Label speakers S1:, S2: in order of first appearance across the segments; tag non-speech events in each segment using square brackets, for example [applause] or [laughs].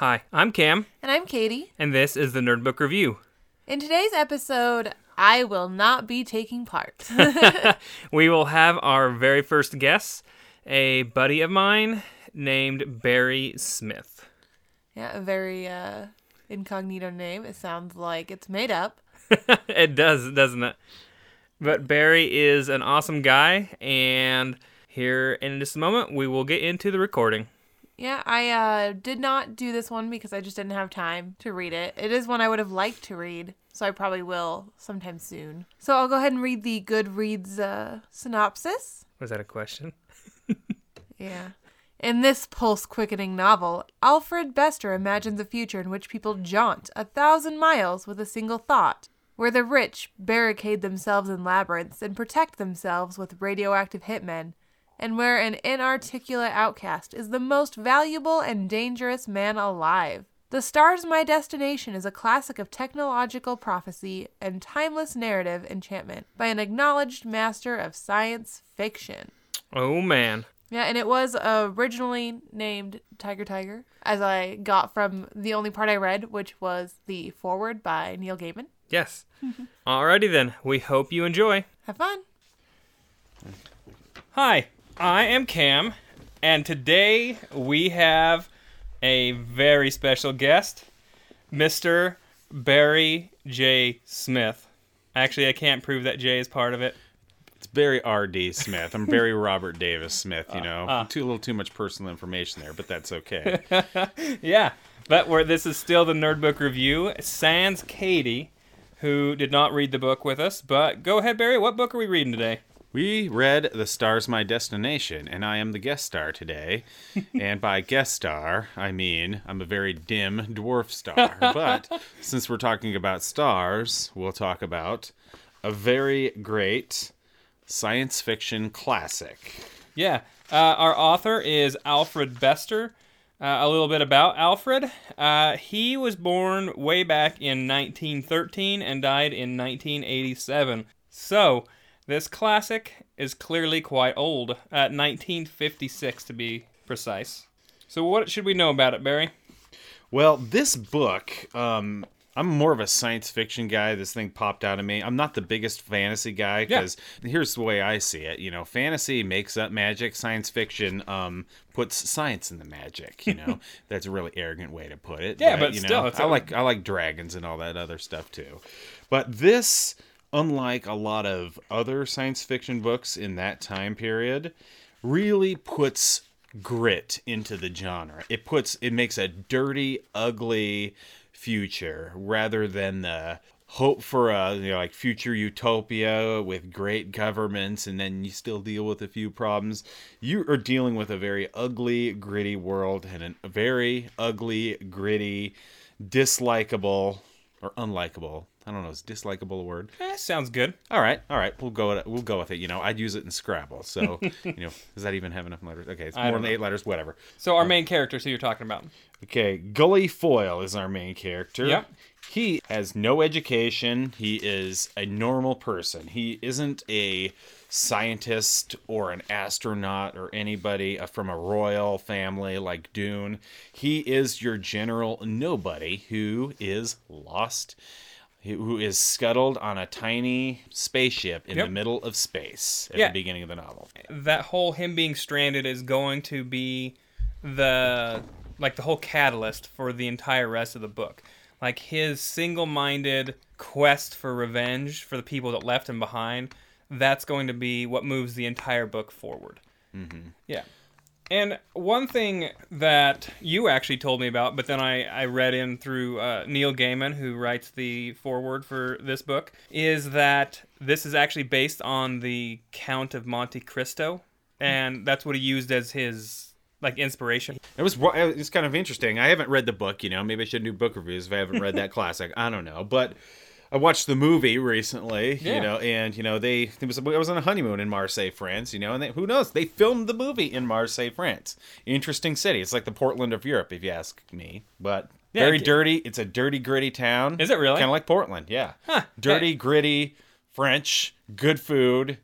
S1: Hi, I'm Cam,
S2: And I'm Katie.
S1: and this is the Nerd Book Review.
S2: In today's episode, I will not be taking part. [laughs] [laughs]
S1: We will have our very first guest, a buddy of mine named Barry Smith.
S2: yeah, a very uh, incognito name. It sounds like it's made up. [laughs]
S1: it does, doesn't it? But Barry is an awesome guy, and here in just a moment, we will get into the recording.
S2: Yeah, I uh, did not do this one because I just didn't have time to read it. It is one I would have liked to read, so I probably will sometime soon. So I'll go ahead and read the Goodreads uh, synopsis.
S1: Was that a question? [laughs]
S2: Yeah. In this pulse quickening novel, Alfred Bester imagines a future in which people jaunt a thousand miles with a single thought, where the rich barricade themselves in labyrinths and protect themselves with radioactive hitmen, and where an inarticulate outcast is the most valuable and dangerous man alive. The Stars My Destination is a classic of technological prophecy and timeless narrative enchantment by an acknowledged master of science fiction.
S1: Oh man.
S2: Yeah, and it was originally named Tiger Tiger, as I got from the only part I read, which was the foreword by Neil Gaiman.
S1: Yes. Alrighty then, we hope you enjoy.
S2: Have fun.
S1: Hi, I am Cam, and today we have a very special guest, Mr. Barry J. Smith. Actually, I can't prove that J is part of it.
S3: It's Barry R.D. Smith. I'm Barry Robert Davis Smith, you know.
S1: uh.
S3: too a little too much personal information there, but that's okay. [laughs]
S1: Yeah, but we this is still the Nerd Book Review. Sans Katie, who did not read the book with us. But go ahead, Barry. What book are we reading today?
S3: We read The Stars My Destination, and I am the guest star today. [laughs] and by guest star, I mean I'm a very dim dwarf star. [laughs] but since we're talking about stars, we'll talk about a very great science fiction classic.
S1: Yeah, uh, our author is Alfred Bester. Uh, a little bit about Alfred. Uh, he was born way back in 1913 and died in 1987. So, this classic is clearly quite old, at 1956 to be precise. So, what should we know about it, Barry?
S3: Well, this book, um, I'm more of a science fiction guy. This thing popped out of me. I'm not the biggest fantasy guy because here's the way I see it. You know, fantasy makes up magic. Science fiction um, puts science in the magic. You know, [laughs] that's a really arrogant way to put it.
S1: Yeah, but
S3: you
S1: still,
S3: know, I like I like dragons and all that other stuff too. But this, unlike a lot of other science fiction books in that time period, really puts grit into the genre. It puts it makes a dirty, ugly future rather than the hope for a you know like future utopia with great governments and then you still deal with a few problems you are dealing with a very ugly gritty world and a very ugly gritty dislikable or unlikable i don't know is dislikable a word
S1: Eh, sounds good.
S3: all right, all right. We'll go with it. We'll go with it. You know, I'd use it in Scrabble. So, [laughs] you know, does that even have enough letters? Okay, it's
S1: I
S3: more than
S1: know.
S3: eight letters. Whatever.
S1: So, our main character, who you're talking about.
S3: Okay, Gully Foyle is our main character.
S1: Yep.
S3: He has no education. He is a normal person. He isn't a scientist or an astronaut or anybody uh, from a royal family like Dune. He is your general nobody who is lost, who is scuttled on a tiny spaceship in
S1: Yep.
S3: the middle of space at
S1: Yeah.
S3: the beginning of the novel.
S1: that whole him being stranded is going to be the like the whole catalyst for the entire rest of the book like his single-minded quest for revenge for the people that left him behind that's going to be what moves the entire book forward mm-hmm. yeah and one thing that you actually told me about, but then I, I read in through uh, Neil Gaiman, who writes the foreword for this book, is that this is actually based on the Count of Monte Cristo, and that's what he used as his like inspiration.
S3: It was it's kind of interesting. I haven't read the book, you know. Maybe I should do book reviews if I haven't read that [laughs] classic. I don't know, but I watched the movie recently,
S1: Yeah.
S3: you know, and you know they it was I was on a honeymoon in Marseille, France, you know, and they, who knows they filmed the movie in Marseille, France. Interesting city. It's like the Portland of Europe, if you ask me. But
S1: Yeah,
S3: very
S1: it-
S3: dirty. It's a dirty, gritty town.
S1: Is it really?
S3: Kind of like Portland, yeah.
S1: Huh.
S3: Dirty, gritty, French, good food,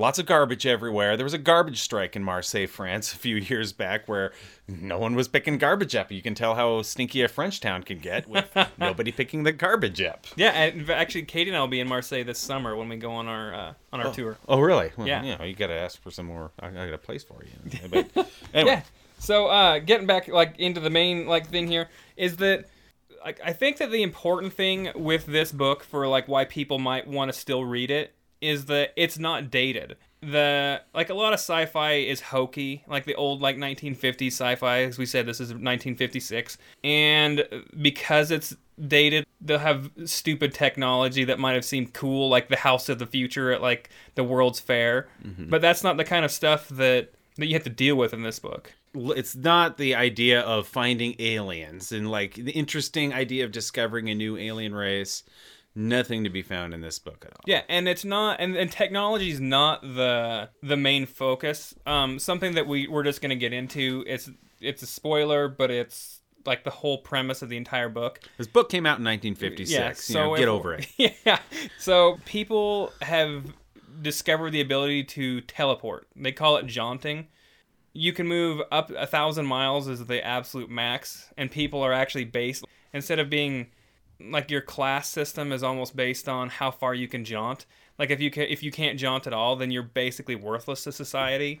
S3: lots of garbage everywhere. There was a garbage strike in Marseille, France, a few [laughs] years back, where no one was picking garbage up. You can tell how stinky a French town can get with [laughs] nobody picking the garbage up.
S1: Yeah, and actually, Katie and I will be in Marseille this summer when we go on our uh, on our tour.
S3: Oh, really? Well,
S1: Yeah.
S3: You know, you got to ask for some more. I, I got a place for you. But anyway, [laughs]
S1: Yeah. So uh, getting back like into the main like thing here is that like I think that the important thing with this book for like why people might want to still read it is that it's not dated. The like a lot of sci-fi is hokey, like the old like 1950s sci-fi. As we said, this is 1956, and because it's dated, they'll have stupid technology that might have seemed cool, like the House of the Future at like the World's Fair. Mm-hmm. But that's not the kind of stuff that that you have to deal with in this book.
S3: it's not the idea of finding aliens and like the interesting idea of discovering a new alien race. Nothing to be found in this book at all.
S1: Yeah, and it's not, and, and technology is not the the main focus. Um, something that we we're just gonna get into. It's it's a spoiler, but it's like the whole premise of the entire book.
S3: This book came out in 1956.
S1: Yeah,
S3: you know,
S1: so
S3: get over it. [laughs]
S1: Yeah, so people have discovered the ability to teleport. They call it jaunting. You can move up a thousand miles is the absolute max, and people are actually based instead of being like your class system is almost based on how far you can jaunt. Like if you can, if you can't jaunt at all, then you're basically worthless to society.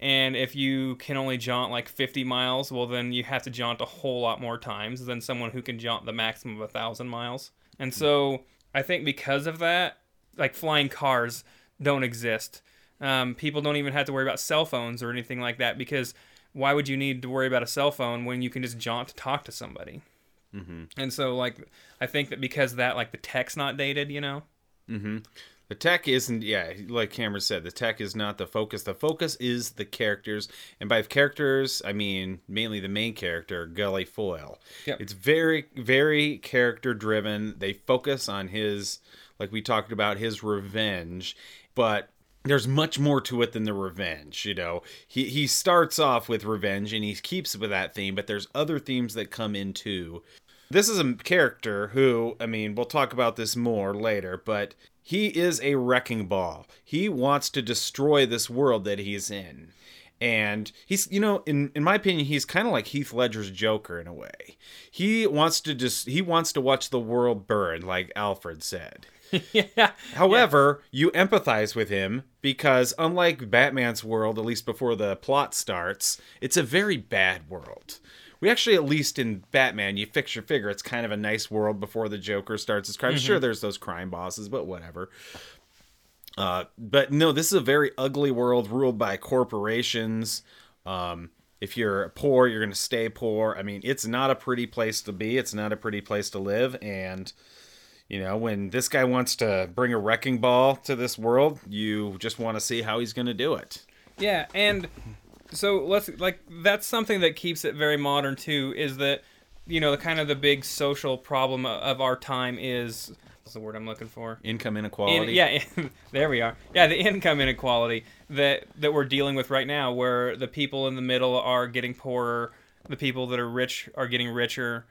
S1: And if you can only jaunt like 50 miles, well then you have to jaunt a whole lot more times than someone who can jaunt the maximum of a thousand miles. And so I think because of that, like flying cars don't exist. Um, people don't even have to worry about cell phones or anything like that because why would you need to worry about a cell phone when you can just jaunt to talk to somebody? Mm-hmm. And so, like, I think that because that, like, the tech's not dated, you know? Mm-hmm.
S3: The tech isn't, yeah, like Cameron said, the tech is not the focus. The focus is the characters. And by characters, I mean mainly the main character, Gully Foyle.
S1: Yep.
S3: It's very, very character driven. They focus on his, like we talked about, his revenge. But there's much more to it than the revenge, you know. He he starts off with revenge and he keeps with that theme, but there's other themes that come in too. This is a character who, I mean, we'll talk about this more later, but he is a wrecking ball. He wants to destroy this world that he's in. And he's, you know, in in my opinion, he's kind of like Heath Ledger's Joker in a way. He wants to just he wants to watch the world burn, like Alfred said. [laughs]
S1: yeah.
S3: However, you empathize with him because, unlike Batman's world, at least before the plot starts, it's a very bad world. We actually, at least in Batman, you fix your figure. It's kind of a nice world before the Joker starts his crime. Sure, there's those crime bosses, but whatever. Uh, but no, this is a very ugly world ruled by corporations. Um, if you're poor, you're going to stay poor. I mean, it's not a pretty place to be. It's not a pretty place to live. And you know, when this guy wants to bring a wrecking ball to this world, you just want to see how he's going to do it.
S1: Yeah, and so let's like that's something that keeps it very modern too. Is that you know the kind of the big social problem of our time is what's the word I'm looking for?
S3: Income
S1: In,
S3: inequality.
S1: yeah, [laughs] there we are. Yeah, the income inequality that that we're dealing with right now, where the people in the middle are getting poorer, the people that are rich are getting richer,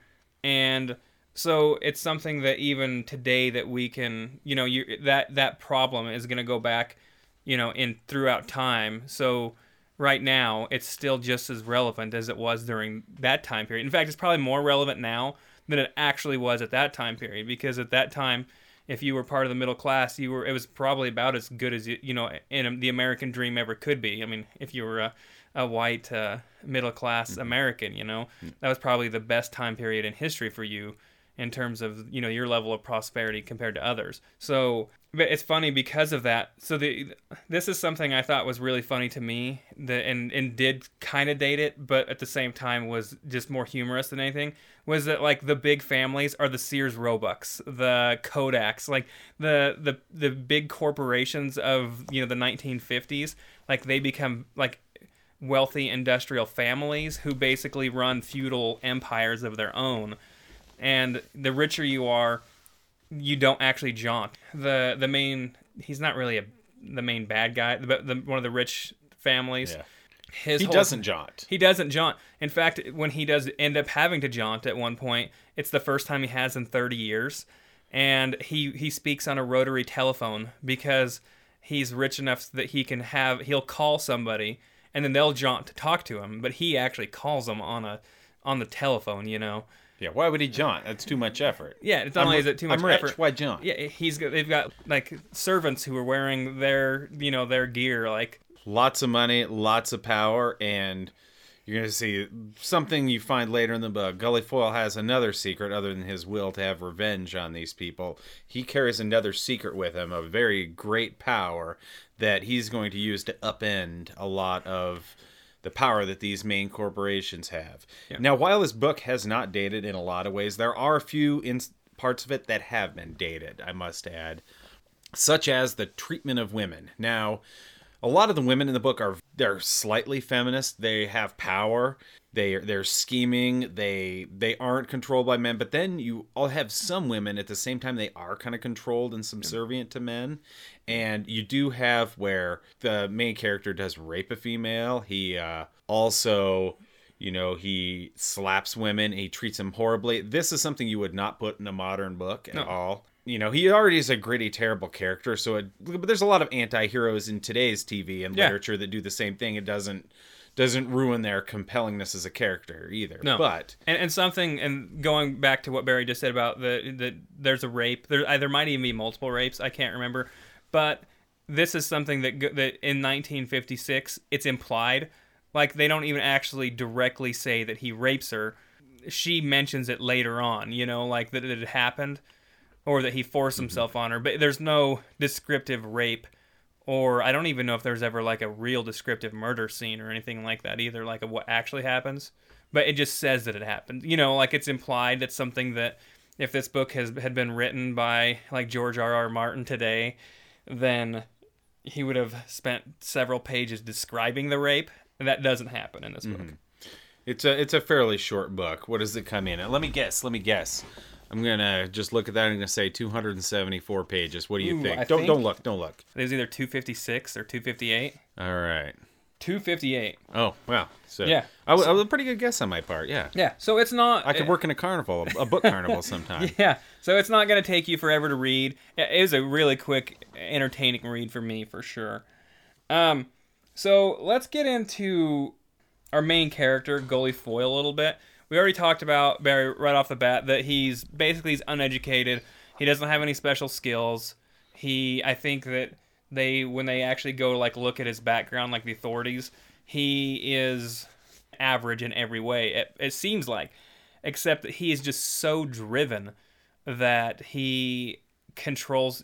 S1: and so it's something that even today that we can, you know, you that that problem is going to go back, you know, in throughout time. So right now it's still just as relevant as it was during that time period. In fact, it's probably more relevant now than it actually was at that time period because at that time if you were part of the middle class, you were it was probably about as good as you, you know in the American dream ever could be. I mean, if you were a, a white uh, middle class American, you know, that was probably the best time period in history for you in terms of you know your level of prosperity compared to others. So but it's funny because of that. So the this is something I thought was really funny to me that and and did kind of date it, but at the same time was just more humorous than anything. Was that like the big families are the Sears Roebucks, the Kodaks, like the the the big corporations of you know the 1950s, like they become like wealthy industrial families who basically run feudal empires of their own and the richer you are, you don't actually jaunt. the The main he's not really a the main bad guy, but the, one of the rich families.
S3: Yeah.
S1: His
S3: He
S1: whole-
S3: doesn't jaunt.
S1: He doesn't jaunt. In fact, when he does end up having to jaunt at one point, it's the first time he has in 30 years, and he he speaks on a rotary telephone because he's rich enough that he can have he'll call somebody and then they'll jaunt to talk to him, but he actually calls them on a on the telephone, you know.
S3: Yeah, why would he jaunt? That's too much effort.
S1: Yeah, it's not
S3: I'm
S1: only is it too much
S3: I'm rich.
S1: effort.
S3: Why jaunt?
S1: Yeah, he's got they've got like servants who are wearing their you know their gear like
S3: Lots of money, lots of power, and you're going to see something you find later in the book. Gully Foyle has another secret other than his will to have revenge on these people. He carries another secret with him of very great power that he's going to use to upend a lot of the power that these main corporations have. Now, while this book has not dated in a lot of ways, there are a few in- parts of it that have been dated, I must add such as the treatment of women. Now, a lot of the women in the book are they're slightly feminist. They have power. They they're scheming. They they aren't controlled by men. But then you all have some women at the same time they are kind of controlled and subservient to men. And you do have where the main character does rape a female. He uh, also you know he slaps women. He treats them horribly. This is something you would not put in a modern book at all. You know he already is a gritty terrible character so it, but there's a lot of anti-heroes in today's tv and
S1: Yeah.
S3: literature that do the same thing. It doesn't doesn't ruin their compellingness as a character either
S1: No.
S3: but
S1: and, and something and going back to what Barry just said about the the there's a rape. There uh, there might even be multiple rapes. I can't remember but this is something that that in 1956 it's implied like they don't even actually directly say that he rapes her she mentions it later on you know like that it had happened or that he forced mm-hmm. himself on her but there's no descriptive rape or I don't even know if there's ever like a real descriptive murder scene or anything like that either, like of what actually happens. But it just says that it happened. You know, like it's implied that something that if this book has had been written by like George R. R. Martin today, then he would have spent several pages describing the rape. And that doesn't happen in this mm-hmm. book.
S3: It's a it's a fairly short book. What does it come in at? Let me guess. Let me guess. I'm gonna just look at that and gonna say 274 pages. What do you
S1: Ooh,
S3: think?
S1: I
S3: don't
S1: think-
S3: don't look. Don't look.
S1: It was either 256 or 258.
S3: All right.
S1: 258.
S3: Oh wow. So
S1: Yeah.
S3: I was, I was a pretty good guess on my part. Yeah.
S1: Yeah. So it's not.
S3: I could work in a carnival, a book carnival sometime. [laughs]
S1: Yeah, so it's not going to take you forever to read. It is a really quick, entertaining read for me, for sure. Um, so let's get into our main character, Gully Foyle, a little bit. We already talked about Barry right off the bat that he's basically he's uneducated. He doesn't have any special skills. He, I think that they, when they actually go like look at his background, like the authorities, he is average in every way. It, it seems like, except that he is just so driven that he controls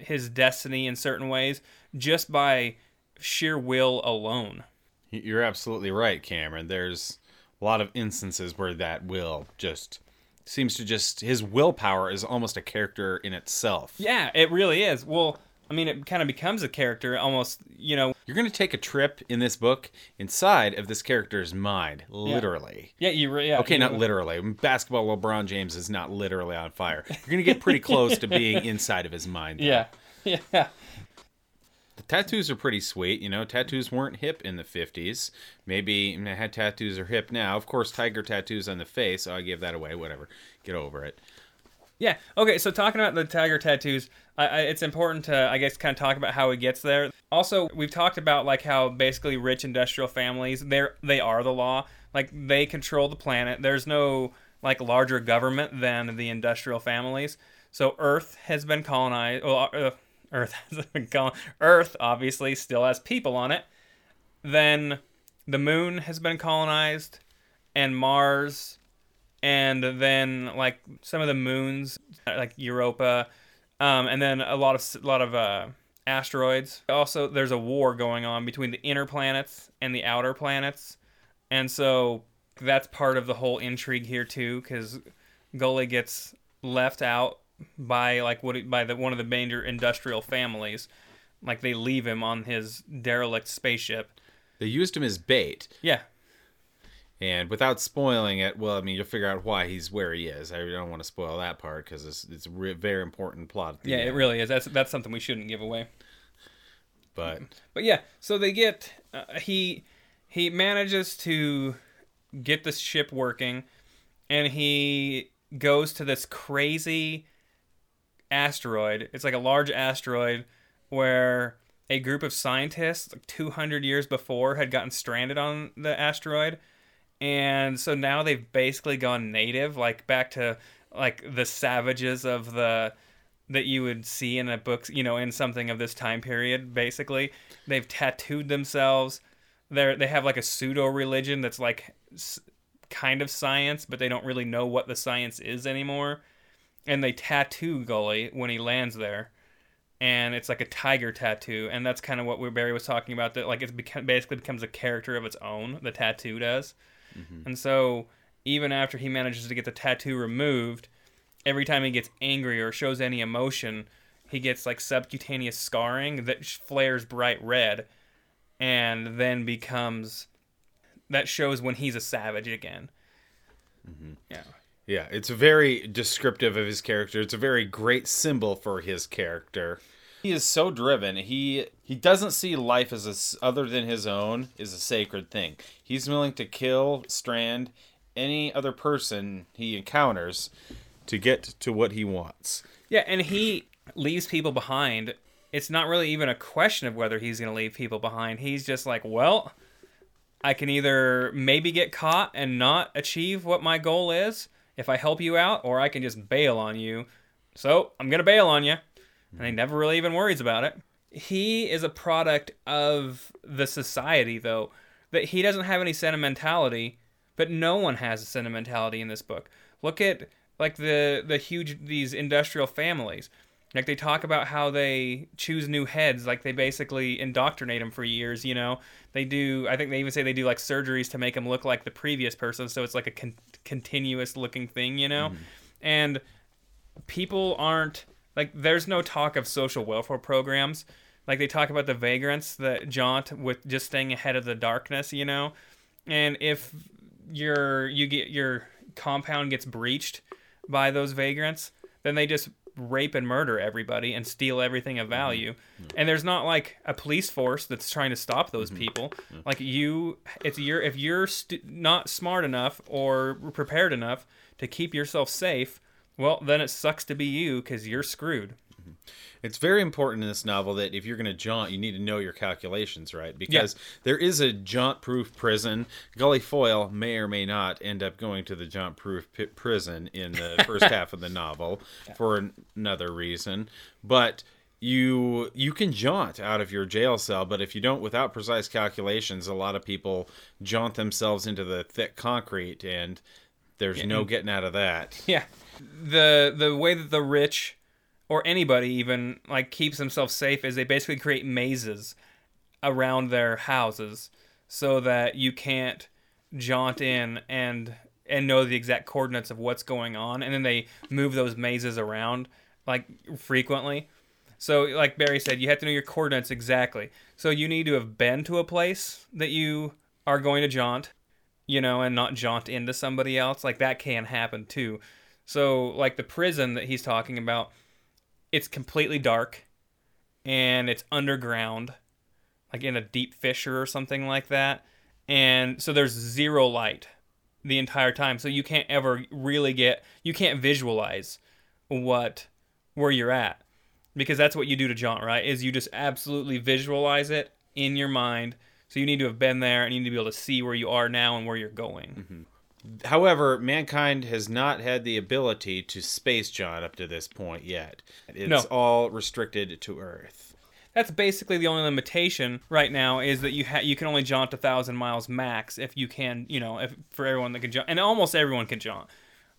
S1: his destiny in certain ways just by sheer will alone.
S3: You're absolutely right, Cameron. There's a lot of instances where that will just seems to just his willpower is almost a character in itself.
S1: Yeah, it really is. Well, I mean, it kind of becomes a character almost, you know.
S3: You're going to take a trip in this book inside of this character's mind, literally.
S1: Yeah, you re- yeah.
S3: Okay,
S1: you-
S3: not literally. Basketball LeBron James is not literally on fire. You're going to get pretty close to [laughs] being inside of his mind. though.
S1: Yeah, [laughs] yeah.
S3: The tattoos are pretty sweet. You know, tattoos weren't hip in the 50s. Maybe they had tattoos are hip now. Of course, tiger tattoos on the face. Oh, I give that away. Whatever. Get over it.
S1: Yeah. Okay. So talking about the tiger tattoos, I, it's important to, I guess, kind of talk about how he gets there. Also, we've talked about like how basically rich industrial families, they're they are the law. Like they control the planet. There's no like larger government than the industrial families. So Earth has been colonized. Well, uh, [laughs] Earth has been colonized. Earth obviously still has people on it. Then the moon has been colonized, and Mars and then like some of the moons like Europa, um, and then a lot of a lot of uh, asteroids. Also, there's a war going on between the inner planets and the outer planets, and so that's part of the whole intrigue here too, because Gully gets left out by like what by the one of the major industrial families, like they leave him on his derelict spaceship.
S3: They used him as bait.
S1: Yeah,
S3: And without spoiling it, well, I mean, you'll figure out why he's where he is. I don't want to spoil that part because it's, it's a re- very important plot. at the
S1: yeah, it really is. That's that's something we shouldn't give away.
S3: But
S1: But yeah, so they get uh, he he manages to get the ship working, and he goes to this crazy asteroid. It's like a large asteroid where a group of scientists like 200 years before had gotten stranded on the asteroid and so now they've basically gone native like back to like the savages of the that you would see in a book you know in something of this time period basically. They've tattooed themselves. They're they have like a pseudo religion that's like s- kind of science but they don't really know what the science is anymore. And they tattoo gully when he lands there. And it's like a tiger tattoo. And that's kind of what barry was talking about that like it's beca- basically becomes a character of its own the tattoo does Mm-hmm. and so even after he manages to get the tattoo removed every time he gets angry or shows any emotion he gets like subcutaneous scarring that flares bright red and then becomes that shows when he's a savage again mm-hmm. yeah
S3: Yeah, it's very descriptive of his character. It's a very great symbol for his character. He is so driven. He he doesn't see life as a other than his own is a sacred thing. He's willing to kill, strand any other person he encounters to get to what he wants.
S1: Yeah, and he leaves people behind. It's not really even a question of whether he's going to leave people behind. He's just like, well, I can either maybe get caught and not achieve what my goal is if I help you out, or I can just bail on you. So I'm going to bail on you. And he never really even worries about it. He is a product of the society, though, that he doesn't have any sentimentality, but no one has a sentimentality in this book. Look at like the the huge these industrial families. Like they talk about how they choose new heads, like they basically indoctrinate them for years. You know, they do. I think they even say they do like surgeries to make them look like the previous person, so it's like a con- continuous looking thing. You know, mm-hmm. and people aren't like there's no talk of social welfare programs. Like they talk about the vagrants that jaunt with just staying ahead of the darkness. You know, and if your you get your compound gets breached by those vagrants, then they just rape and murder everybody and steal everything of mm-hmm. value. And there's not like a police force that's trying to stop those mm-hmm. people. Like you, it's your if you're st- not smart enough or prepared enough to keep yourself safe, well, then it sucks to be you because you're screwed. Mm-hmm.
S3: It's very important in this novel that if you're going to jaunt, you need to know your calculations right? Because there is a jaunt-proof prison. Gully Foyle may or may not end up going to the jaunt-proof pi prison in the [laughs] first half of the novel for an- another reason, but you you can jaunt out of your jail cell, but if you don't without precise calculations, a lot of people jaunt themselves into the thick concrete and there's no getting out of that. [laughs]
S1: Yeah. The the way that the rich or anybody even like keeps themselves safe is they basically create mazes around their houses so that you can't jaunt in and and know the exact coordinates of what's going on and then they move those mazes around like frequently. So like Barry said, you have to know your coordinates exactly. So you need to have been to a place that you are going to jaunt you know, and not jaunt into somebody else. Like that can happen too. So, like the prison that he's talking about, it's completely dark and it's underground, like in a deep fissure or something like that. And so there's zero light the entire time. So you can't ever really get, you can't visualize what, where you're at. Because that's what you do to jaunt, right? Is you just absolutely visualize it in your mind. So you need to have been there and you need to be able to see where you are now and where you're going. Mm-hmm.
S3: However, mankind has not had the ability to space jaunt up to this point yet. It's
S1: No.
S3: all restricted to Earth.
S1: That's basically the only limitation right now is that you ha- you can only jaunt a thousand miles max if you can, you know, if for everyone that can jaunt, and almost everyone can jaunt.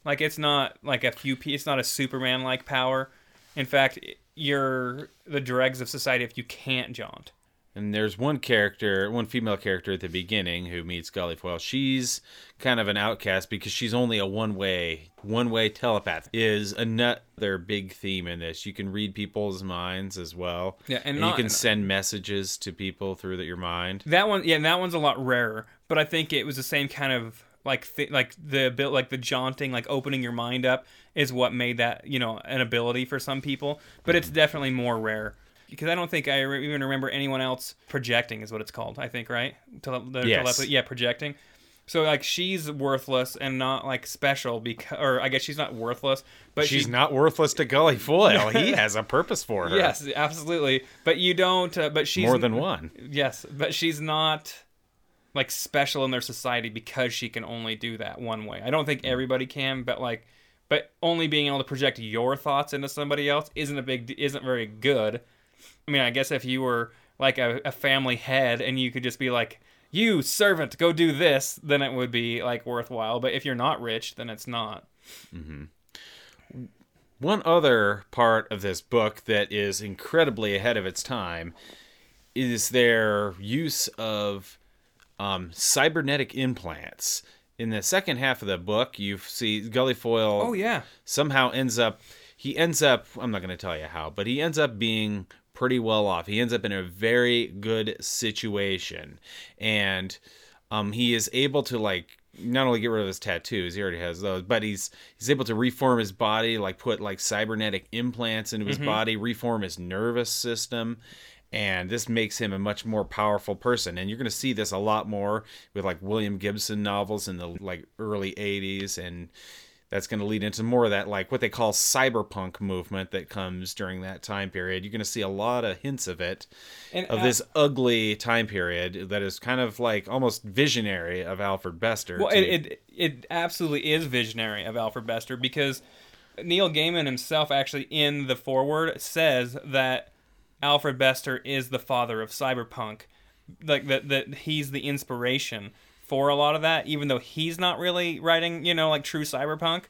S1: Like it's not like a few. pe- It's not a Superman like power. In fact, you're the dregs of society if you can't jaunt.
S3: And there's one character, one female character at the beginning who meets Foyle. She's kind of an outcast because she's only a one-way, one-way telepath. Is another big theme in this. You can read people's minds as well.
S1: Yeah, and
S3: and,
S1: not-
S3: you can send messages to people through your mind.
S1: That one, yeah, that one's a lot rarer. But I think it was the same kind of like th- like the bit like the jaunting, like opening your mind up is what made that you know an ability for some people. But it's definitely more rare because I don't think I re- even remember anyone else projecting is what it's called. I think right, Tele- the
S3: Yes.
S1: telepathy- yeah, projecting. So like she's worthless and not like special because, or I guess she's not worthless, but
S3: She's
S1: she,
S3: not worthless to Gully Foyle. He [laughs] has a purpose for her.
S1: Yes, absolutely. But you don't. Uh, but she's
S3: More than one.
S1: Yes, but she's not like special in their society because she can only do that one way. I don't think everybody can, but like, but only being able to project your thoughts into somebody else isn't a big, isn't very good. I mean, I guess if you were like a, a family head and you could just be like, "You servant, go do this," then it would be like worthwhile. But if you're not rich, then it's not.
S3: One other part of this book that is incredibly ahead of its time is their use of um, cybernetic implants. In the second half of the book, you see Gully Foyle
S1: Oh yeah,
S3: somehow ends up he ends up i'm not going to tell you how but he ends up being pretty well off. He ends up in a very good situation. And um, he is able to like not only get rid of his tattoos he already has those but he's he's able to reform his body like put like cybernetic implants into his body reform his nervous system. And this makes him a much more powerful person. And you're going to see this a lot more with like william gibson novels in the like early 80s and that's going to lead into more of that like what they call cyberpunk movement that comes during that time period. You're going to see a lot of hints of it
S1: and
S3: of
S1: uh,
S3: this ugly time period that is kind of like almost visionary of alfred bester
S1: Well,
S3: to-
S1: it, it it absolutely is visionary of Alfred Bester because Neil Gaiman himself actually in the foreword says that Alfred Bester is the father of cyberpunk, like that that he's the inspiration for a lot of that. Even though he's not really writing, you know, like true cyberpunk,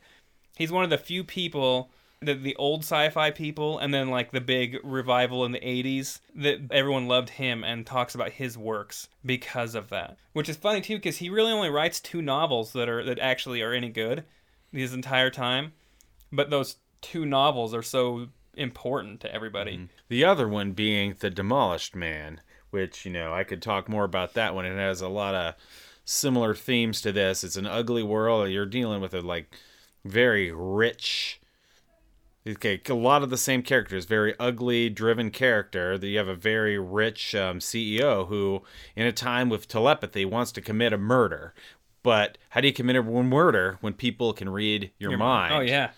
S1: he's one of the few people that the old sci-fi people and then like the big revival in the 80s that everyone loved him and talks about his works because of that. Which is funny too because he really only writes two novels that are that actually are any good his entire time. But those two novels are so important to everybody. Mm-hmm.
S3: The other one being the demolished man which you know i could talk more about that one. It has a lot of similar themes to this it's an ugly world you're dealing with a like very rich Okay, a lot of the same characters, very ugly, driven character. That you have a very rich um, CEO who, in a time with telepathy, wants to commit a murder. But how do you commit a murder when people can read your, mind?
S1: oh yeah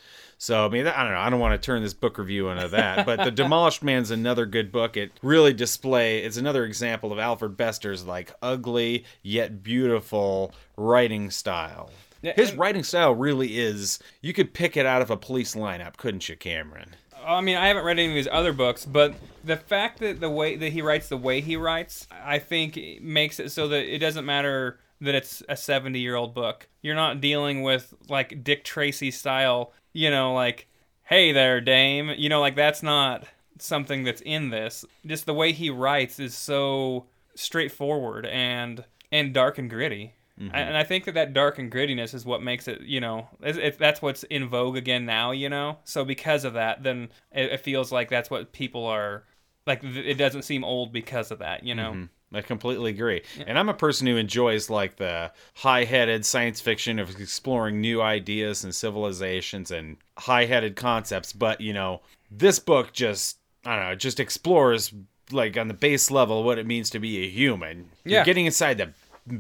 S3: So I mean, I don't know. I don't want to turn this book review into that, but the Demolished Man's another good book. It really display. It's another example of Alfred Bester's like ugly yet beautiful writing style.
S1: Yeah,
S3: His
S1: and-
S3: writing style really is. You could pick it out of a police lineup, couldn't you, Cameron?
S1: I mean, I haven't read any of his other books, but the fact that the way that he writes, the way he writes, I think makes it so that it doesn't matter that it's a 70 year old book. You're not dealing with like Dick Tracy style, you know, like, hey there, dame. You know, like that's not something that's in this. Just the way he writes is so straightforward and and dark and gritty. Mm-hmm. And I think that that dark and grittiness is what makes it, you know, it's, it's, that's what's in vogue again now, you know. So because of that, then it, it feels like that's what people are like. th- It doesn't seem old because of that, you know. Mm-hmm.
S3: I completely agree. And I'm a person who enjoys like the high-headed science fiction of exploring new ideas and civilizations and high-headed concepts, but you know, this book just I don't know, just explores like on the base level what it means to be a human. You're
S1: Yeah.
S3: getting inside the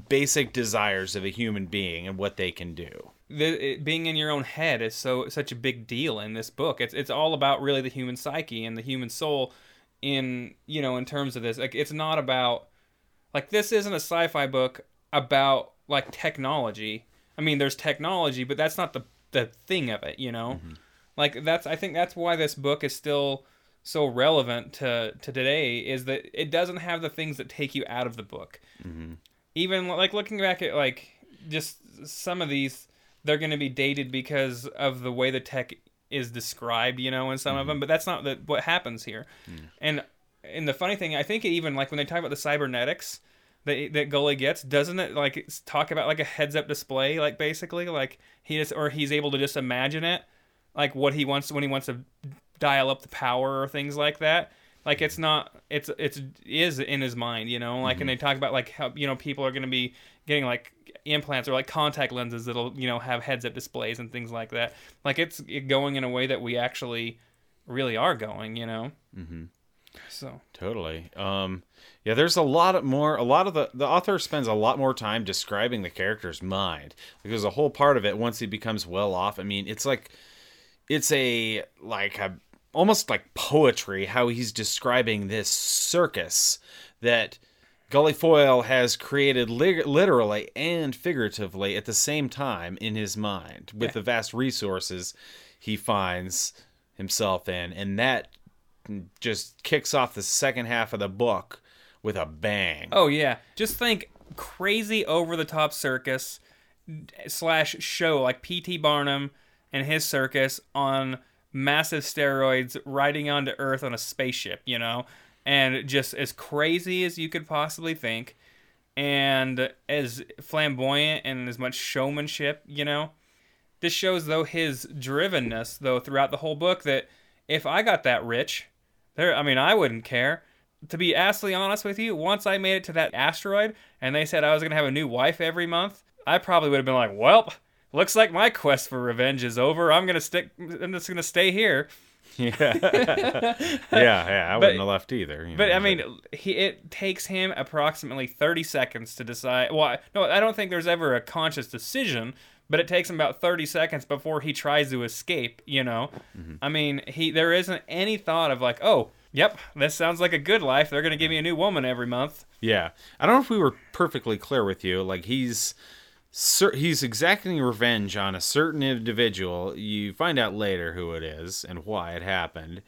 S3: basic desires of a human being and what they can do.
S1: the, it, being in your own head is so such a big deal in this book. It's it's all about really the human psyche and the human soul in you know in terms of this. Like it's not about like this isn't a sci-fi book about like technology. I mean, there's technology, but that's not the the thing of it. You know, mm-hmm. like that's I think that's why this book is still so relevant to to today is that it doesn't have the things that take you out of the book. Mm-hmm. Even like looking back at like just some of these they're going to be dated because of the way the tech is described you know in some of mm-hmm. them but that's not the, what happens here. Mm. And and the funny thing i think even like when they talk about the cybernetics that, that Gully gets doesn't it like talk about like a heads up display like basically? Like he just or he's able to just imagine it like what he wants when he wants to dial up the power or things like that. Like it's not it's it's is in his mind you know? Like and mm-hmm. they talk about like how you know people are going to be getting like implants or like contact lenses that'll you know have heads up displays and things like that. Like it's going in a way that we actually really are going you know mm-hmm. So
S3: Totally. Um, yeah, there's a lot of more. A lot of the the author spends a lot more time describing the character's mind because a whole part of it once he becomes well off. I mean, it's like it's a like a almost like poetry how he's describing this circus that Gully Foyle has created li- literally and figuratively at the same time in his mind with
S1: Yeah.
S3: the vast resources he finds himself in and that just kicks off the second half of the book with a bang.
S1: Oh yeah, just think crazy over the top circus slash show like P.T. Barnum and his circus on massive steroids riding onto Earth on a spaceship, you know, and just as crazy as you could possibly think, and as flamboyant and as much showmanship, you know. This shows though his drivenness though throughout the whole book that if I got that rich, there I mean I wouldn't care to be absolutely honest with you, once I made it to that asteroid and they said I was gonna have a new wife every month, I probably would have been like, "Well, looks like my quest for revenge is over. I'm gonna stick. I'm just gonna stay here." [laughs]
S3: Yeah, [laughs] yeah, yeah. I wouldn't have left either. you
S1: But
S3: know,
S1: I mean, he, it takes him approximately 30 seconds to decide. Well, I- no, I don't think there's ever a conscious decision, but it takes him about 30 seconds before he tries to escape. You know, I mean, he there isn't any thought of like, "Oh, yep, this sounds like a good life. They're gonna give me a new woman every month."
S3: Yeah, I don't know if we were perfectly clear with you. Like he's he's exacting revenge on a certain individual. You find out later who it is and why it happened,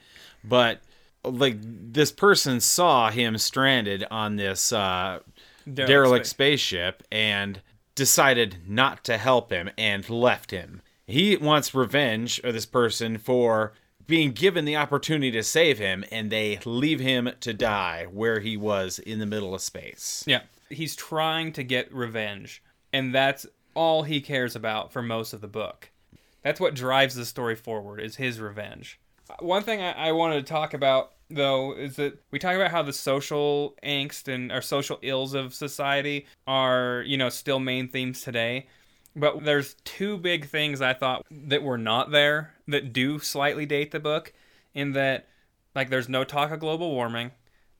S3: but like this person saw him stranded on this uh,
S1: Derelict
S3: derelict spaceship and decided not to help him and left him. He wants revenge of this person for being given the opportunity to save him and they leave him to die where he was in the middle of space.
S1: Yeah. He's trying to get revenge, and that's all he cares about for most of the book. That's what drives the story forward is his revenge. Uh, one thing I, I wanted to talk about though is that we talk about how the social angst and our social ills of society are, you know, still main themes today. But there's two big things I thought that were not there that do slightly date the book in that like there's no talk of global warming.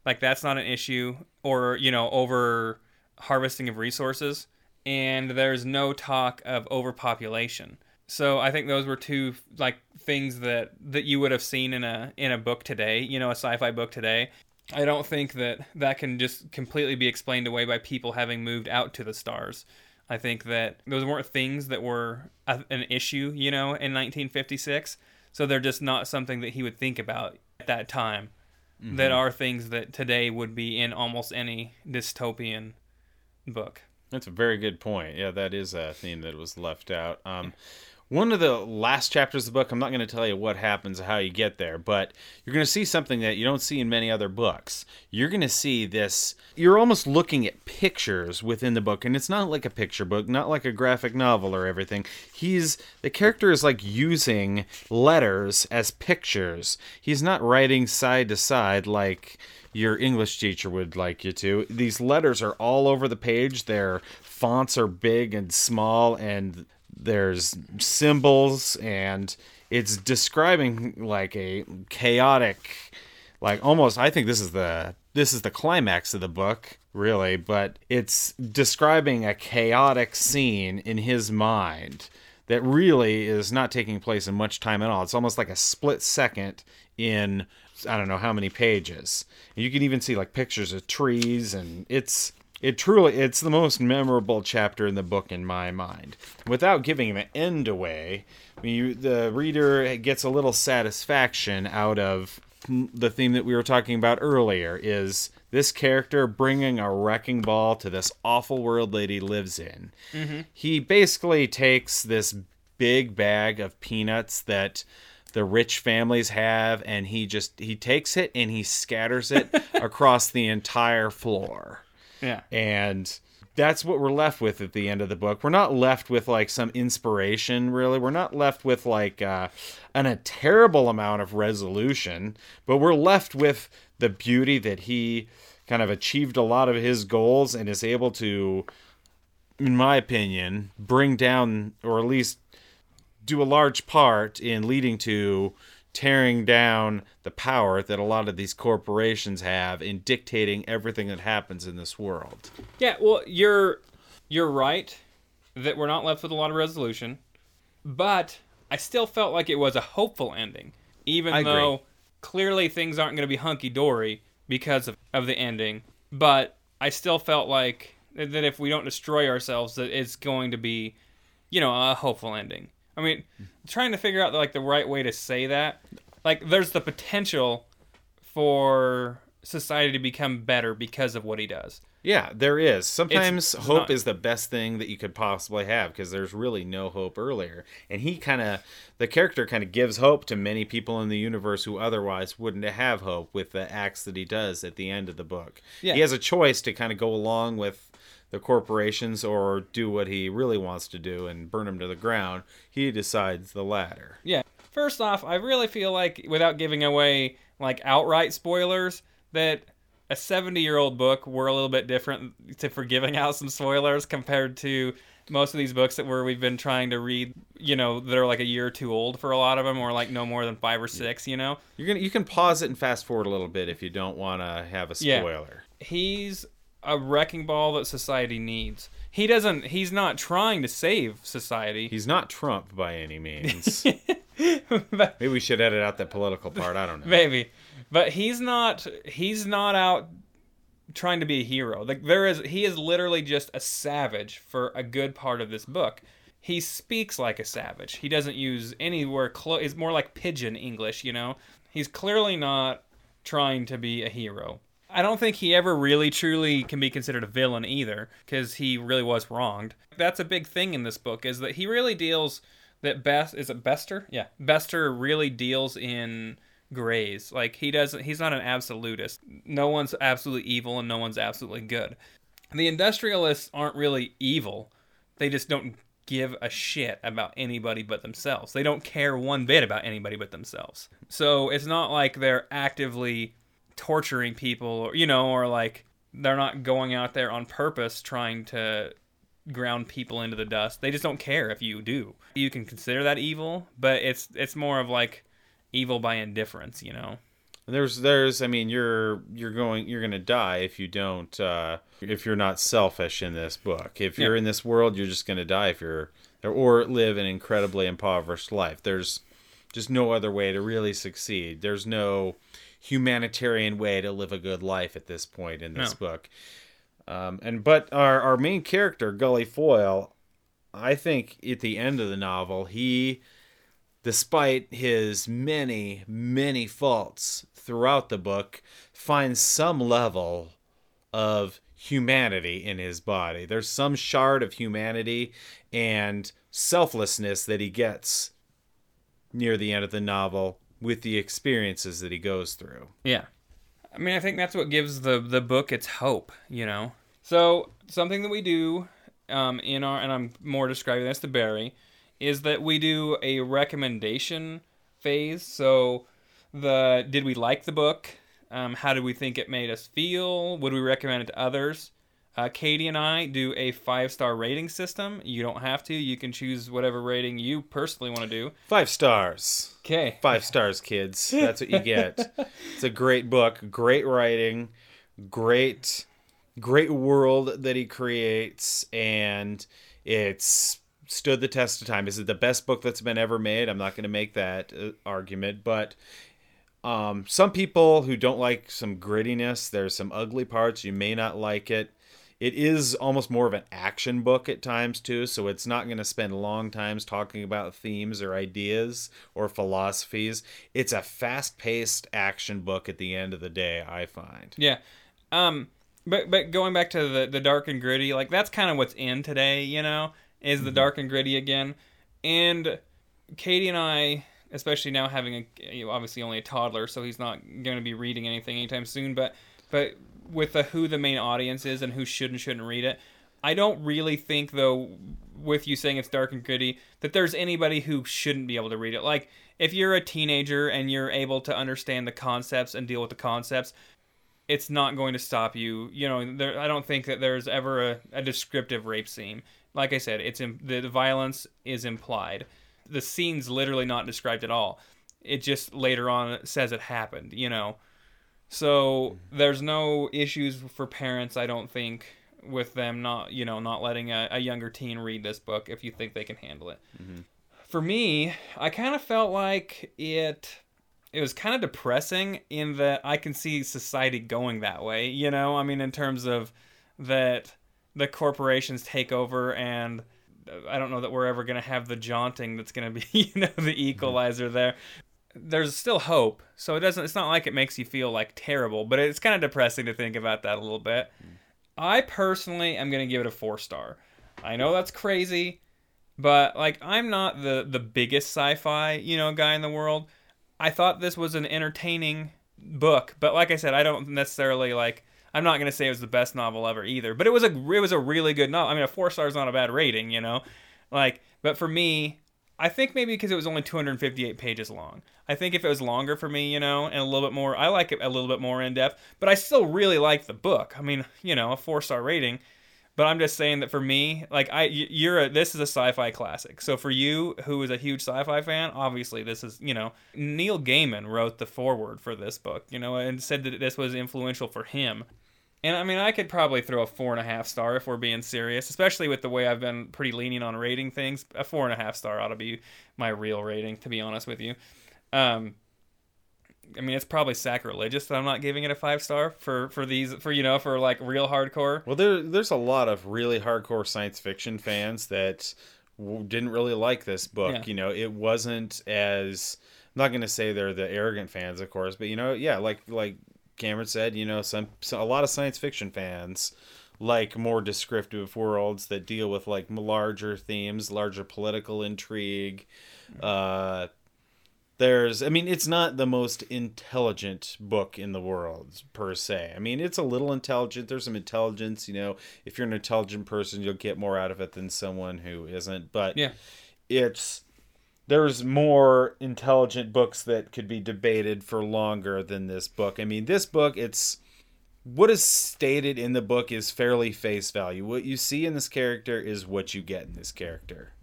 S1: Like that's not an issue or you know over harvesting of resources. And there's no talk of overpopulation so i think those were two like things that that you would have seen in a in a book today you know a sci-fi book today i don't think that that can just completely be explained away by people having moved out to the stars i think that those weren't things that were a, an issue you know in 1956 so they're just not something that he would think about at that time that are things that today would be in almost any dystopian book.
S3: That's a very good point. Yeah, that is a theme that was left out. Um, one of the last chapters of the book, I'm not going to tell you what happens or how you get there, but you're going to see something that you don't see in many other books. You're going to see this, you're almost looking at pictures within the book, and it's not like a picture book, not like a graphic novel or everything. He's, the character is like using letters as pictures. He's not writing side to side like your English teacher would like you to. These letters are all over the page. Their fonts are big and small, and there's symbols, and it's describing like a chaotic, like almost. I think this is the this is the climax of the book, really, but it's describing a chaotic scene in his mind that really is not taking place in much time at all. It's almost like a split second in I don't know how many pages. You can even see like pictures of trees and it's it truly it's the most memorable chapter in the book in my mind. Without giving an end away, I mean, you, the reader gets a little satisfaction out of the theme that we were talking about earlier is this character bringing a wrecking ball to this awful world that he lives in. Mm-hmm. He basically takes this big bag of peanuts that the rich families have and he just he takes it and he scatters it [laughs] across the entire floor
S1: Yeah.
S3: and that's what we're left with at the end of the book. We're not left with like some inspiration, really. We're not left with like uh, an, a terrible amount of resolution, but we're left with the beauty that he kind of achieved a lot of his goals and is able to, in my opinion, bring down or at least do a large part in leading to tearing down the power that a lot of these corporations have in dictating everything that happens in this world.
S1: Yeah, well, you're you're right that we're not left with a lot of resolution, but I still felt like it was a hopeful ending, even
S3: I agree.
S1: though clearly things aren't going to be hunky dory because of, of the ending. But I still felt like that if we don't destroy ourselves, that it's going to be, you know, a hopeful ending. I mean, trying to figure out like the right way to say that. Like, there's the potential for society to become better because of what he does.
S3: Yeah, there is. Sometimes
S1: it's
S3: hope
S1: not-
S3: is the best thing that you could possibly have because there's really no hope earlier. And he kind of, the character kind of gives hope to many people in the universe who otherwise wouldn't have hope with the acts that he does at the end of the book.
S1: Yeah.
S3: He has a choice to kind of go along with the corporations or do what he really wants to do and burn them to the ground. He decides the latter.
S1: Yeah. First off, I really feel like, without giving away like outright spoilers, that a 70 year old book were a little bit different to for giving out some spoilers compared to most of these books that where we've been trying to read. You know, that are like a year or two old for a lot of them, or like no more than five or six. You know,
S3: You're gonna you can pause it and fast forward a little bit if you don't want to have a spoiler.
S1: Yeah.
S3: spoiler.
S1: he's a wrecking ball that society needs. He doesn't. He's not trying to save society.
S3: He's not Trump by any means. [laughs]
S1: but,
S3: Maybe we should edit out that political part. I don't know.
S1: maybe but he's not he's not out trying to be a hero like there is he is literally just a savage for a good part of this book he speaks like a savage he doesn't use anywhere close it's more like pidgin english you know he's clearly not trying to be a hero i don't think he ever really truly can be considered a villain either because he really was wronged. That's a big thing in this book is that he really deals that best is it Bester? Yeah Bester really deals in grays. Like he doesn't he's not an absolutist. No one's absolutely evil and no one's absolutely good. The industrialists aren't really evil. They just don't give a shit about anybody but themselves. They don't care one bit about anybody but themselves. So it's not like they're actively torturing people or you know or like they're not going out there on purpose trying to ground people into the dust. They just don't care if you do. You can consider that evil, but it's it's more of like evil by indifference, you know.
S3: There's there's I mean you're you're going you're gonna die if you don't uh, if you're not selfish in this book. If you're
S1: Yeah.
S3: in this world, you're just gonna die if you're or live an incredibly impoverished life. There's just no other way to really succeed. There's no humanitarian way to live a good life at this point in this
S1: No.
S3: book. Um, and but our our main character Gully Foyle, I think at the end of the novel he despite his many, many faults throughout the book, finds some level of humanity in his body. There's some shard of humanity and selflessness that he gets near the end of the novel with the experiences that he goes through.
S1: Yeah. I mean, I think that's what gives the the book its hope, you know. So something that we do um, in our, and I'm more describing this to Barry, is that we do a recommendation phase. So the did we like the book? Um, how did we think it made us feel? Would we recommend it to others? Uh, Katie and I do a five star rating system. You don't have to. You can choose whatever rating you personally want to do.
S3: Five stars.
S1: Okay.
S3: Five stars, kids. That's what you get. [laughs] it's a great book, great writing, great, great world that he creates, and it's stood the test of time. Is it the best book that's been ever made? I'm not going to make that uh, argument, but um, some people who don't like some grittiness, there's some ugly parts. You may not like it. It is almost more of an action book at times too, so it's not going to spend long times talking about themes or ideas or philosophies. It's a fast-paced action book at the end of the day, I find.
S1: Yeah. Um but but going back to the the dark and gritty, like that's kind of what's in today, you know, is the dark and gritty again. And Katie and I, especially now having a you know, obviously only a toddler, so he's not going to be reading anything anytime soon, but but with the who the main audience is and who should and shouldn't read it, I don't really think though with you saying it's dark and gritty that there's anybody who shouldn't be able to read it. Like if you're a teenager and you're able to understand the concepts and deal with the concepts, it's not going to stop you. You know, there, I don't think that there's ever a, a descriptive rape scene. Like I said, it's in, the, the violence is implied. The scene's literally not described at all. It just later on says it happened, you know. So there's no issues for parents, I don't think, with them not, you know, not letting a, a younger teen read this book if you think they can handle it. Mm-hmm. For me, I kind of felt like it it was kind of depressing in that I can see society going that way, you know? I mean in terms of that the corporations take over and uh, I don't know that we're ever going to have the jaunting that's going to be, [laughs] you know, the mm-hmm. equalizer there. There's still hope. So it doesn't it's not like it makes you feel like terrible, but it's kind of depressing to think about that a little bit. I personally am going to give it a 4 star. I know that's crazy, but like I'm not the the biggest sci-fi, you know, guy in the world. I thought this was an entertaining book, but like I said, I don't necessarily like I'm not gonna say it was the best novel ever either, but it was a it was a really good novel. I mean, a four star is not a bad rating, you know, like. But for me, I think maybe because it was only 258 pages long. I think if it was longer for me, you know, and a little bit more, I like it a little bit more in depth. But I still really like the book. I mean, you know, a four star rating. But I'm just saying that for me, like I, you're a, this is a sci-fi classic. So for you, who is a huge sci-fi fan, obviously this is, you know, Neil Gaiman wrote the foreword for this book, you know, and said that this was influential for him. And I mean, I could probably throw a four and a half star if we're being serious, especially with the way I've been pretty lenient on rating things. A four and a half star ought to be my real rating, to be honest with you. Um, I mean, it's probably sacrilegious that I'm not giving it a five star for for these for you know for like real hardcore.
S3: Well, there there's a lot of really hardcore science fiction fans that w- didn't really like this book.
S1: Yeah.
S3: You know, it wasn't as I'm not going to say they're the arrogant fans, of course, but you know, yeah, like like Cameron said, you know, some, so a lot of science fiction fans like more descriptive worlds that deal with like larger themes, larger political intrigue. Uh, there's, I mean, it's not the most intelligent book in the world per se. I mean, it's a little intelligent. There's some intelligence, you know. If you're an intelligent person, you'll get more out of it than someone who isn't. But
S1: Yeah.
S3: it's there's more intelligent books that could be debated for longer than this book. I mean, this book, it's what is stated in the book is fairly face value. What you see in this character is what you get in this character.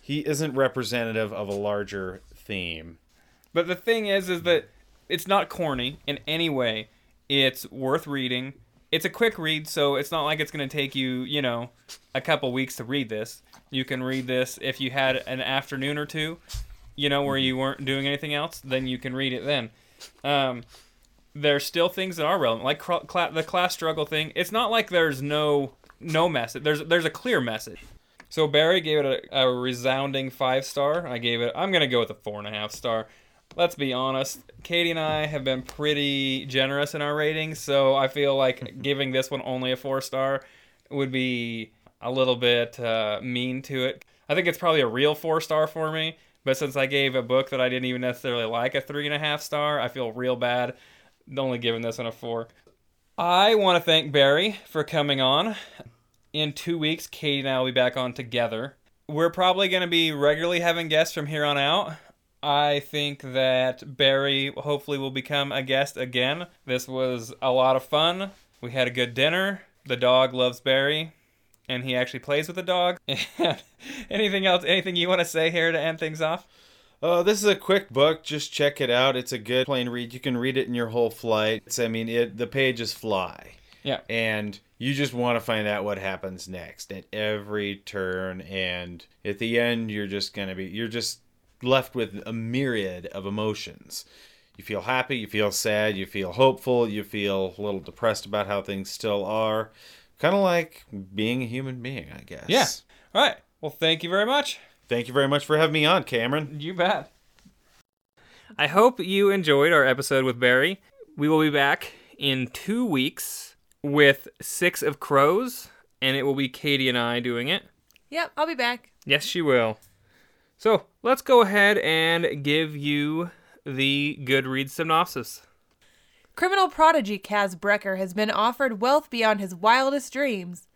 S3: He isn't representative of a larger theme.
S1: But the thing is, is that it's not corny in any way. It's worth reading. It's a quick read, so it's not like it's going to take you, you know, a couple weeks to read this. You can read this if you had an afternoon or two, you know, where you weren't doing anything else. Then you can read it then. Um, there's still things that are relevant, like cl- the class struggle thing. It's not like there's no no message. There's there's a clear message. So Barry gave it a, a resounding five star. I gave it. I'm gonna go with a four and a half star. Let's be honest. Katie and I have been pretty generous in our ratings, so I feel like [laughs] giving this one only a four star would be a little bit uh, mean to it. I think it's probably a real four star for me. But since I gave a book that I didn't even necessarily like a three and a half star, I feel real bad only giving this one a four. I want to thank Barry for coming on. In two weeks, Katie and I will be back on together. We're probably going to be regularly having guests from here on out. I think that Barry hopefully will become a guest again. This was a lot of fun. We had a good dinner. The dog loves Barry, and he actually plays with the dog. [laughs] anything else? Anything you want to say here to end things off?
S3: Uh, this is a quick book. Just check it out. It's a good plain read. You can read it in your whole flight. It's, I mean, it the pages fly.
S1: Yeah.
S3: And you just want to find out what happens next at every turn. And at the end, you're just going to be, you're just left with a myriad of emotions. You feel happy, you feel sad, you feel hopeful, you feel a little depressed about how things still are. Kind of like being a human being, I guess.
S1: Yeah. All right. Well, thank you very much.
S3: Thank you very much for having me on, Cameron.
S1: You bet. I hope you enjoyed our episode with Barry. We will be back in two weeks with Six of Crows, and it will be Katie and I doing it.
S2: Yep, I'll be back.
S1: Yes, she will. So let's go ahead and give you the Goodreads synopsis.
S2: Criminal prodigy Kaz Brecker has been offered wealth beyond his wildest dreams.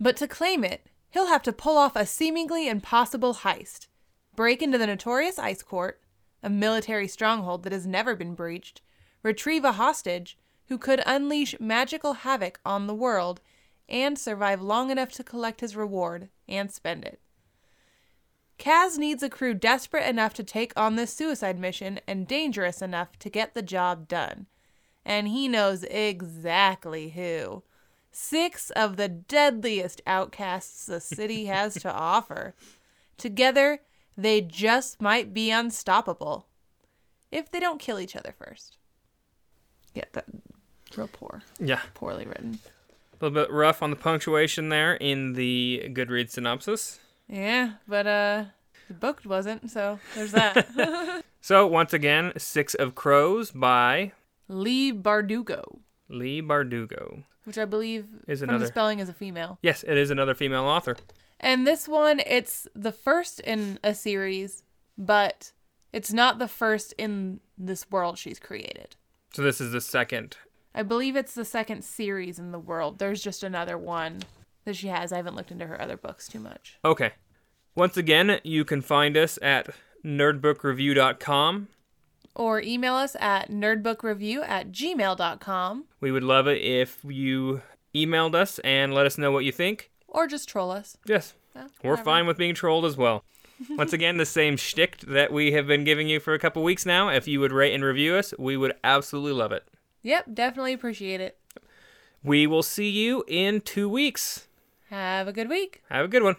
S2: But to claim it, he'll have to pull off a seemingly impossible heist, break into the notorious Ice Court, a military stronghold that has never been breached, retrieve a hostage who could unleash magical havoc on the world, and survive long enough to collect his reward and spend it. Kaz needs a crew desperate enough to take on this suicide mission and dangerous enough to get the job done. And he knows exactly who. Six of the deadliest outcasts the city [laughs] has to offer. Together, they just might be unstoppable. If they don't kill each other first. Yeah, that real poor.
S1: Yeah.
S2: Poorly written.
S1: A little bit rough on the punctuation there in the Goodreads synopsis.
S2: Yeah, but uh the book wasn't, so there's that. [laughs] [laughs]
S1: So, once again, Six of Crows by
S2: Leigh Bardugo,
S1: Leigh Bardugo.
S2: which I believe
S1: Is
S2: from
S1: another-
S2: the spelling is a female.
S1: Yes, it is another female author.
S2: And this one, it's the first in a series, but it's not the first in this world she's created.
S1: So, this is the second.
S2: I believe it's the second series in the world. There's just another one that she has. I haven't looked into her other books too much.
S1: Okay. Once again, you can find us at nerdbookreview.com.
S2: Or email us at nerdbookreview at gmail.com
S1: We would love it if you emailed us and let us know what you think.
S2: or just troll us.
S1: Yes, we're fine with being trolled as well. [laughs] Once again, the same shtick that we have been giving you for a couple weeks now. If you would rate and review us, we would absolutely love it.
S2: Yep, definitely appreciate it.
S1: We will see you in two weeks.
S2: Have a good week.
S1: Have a good one.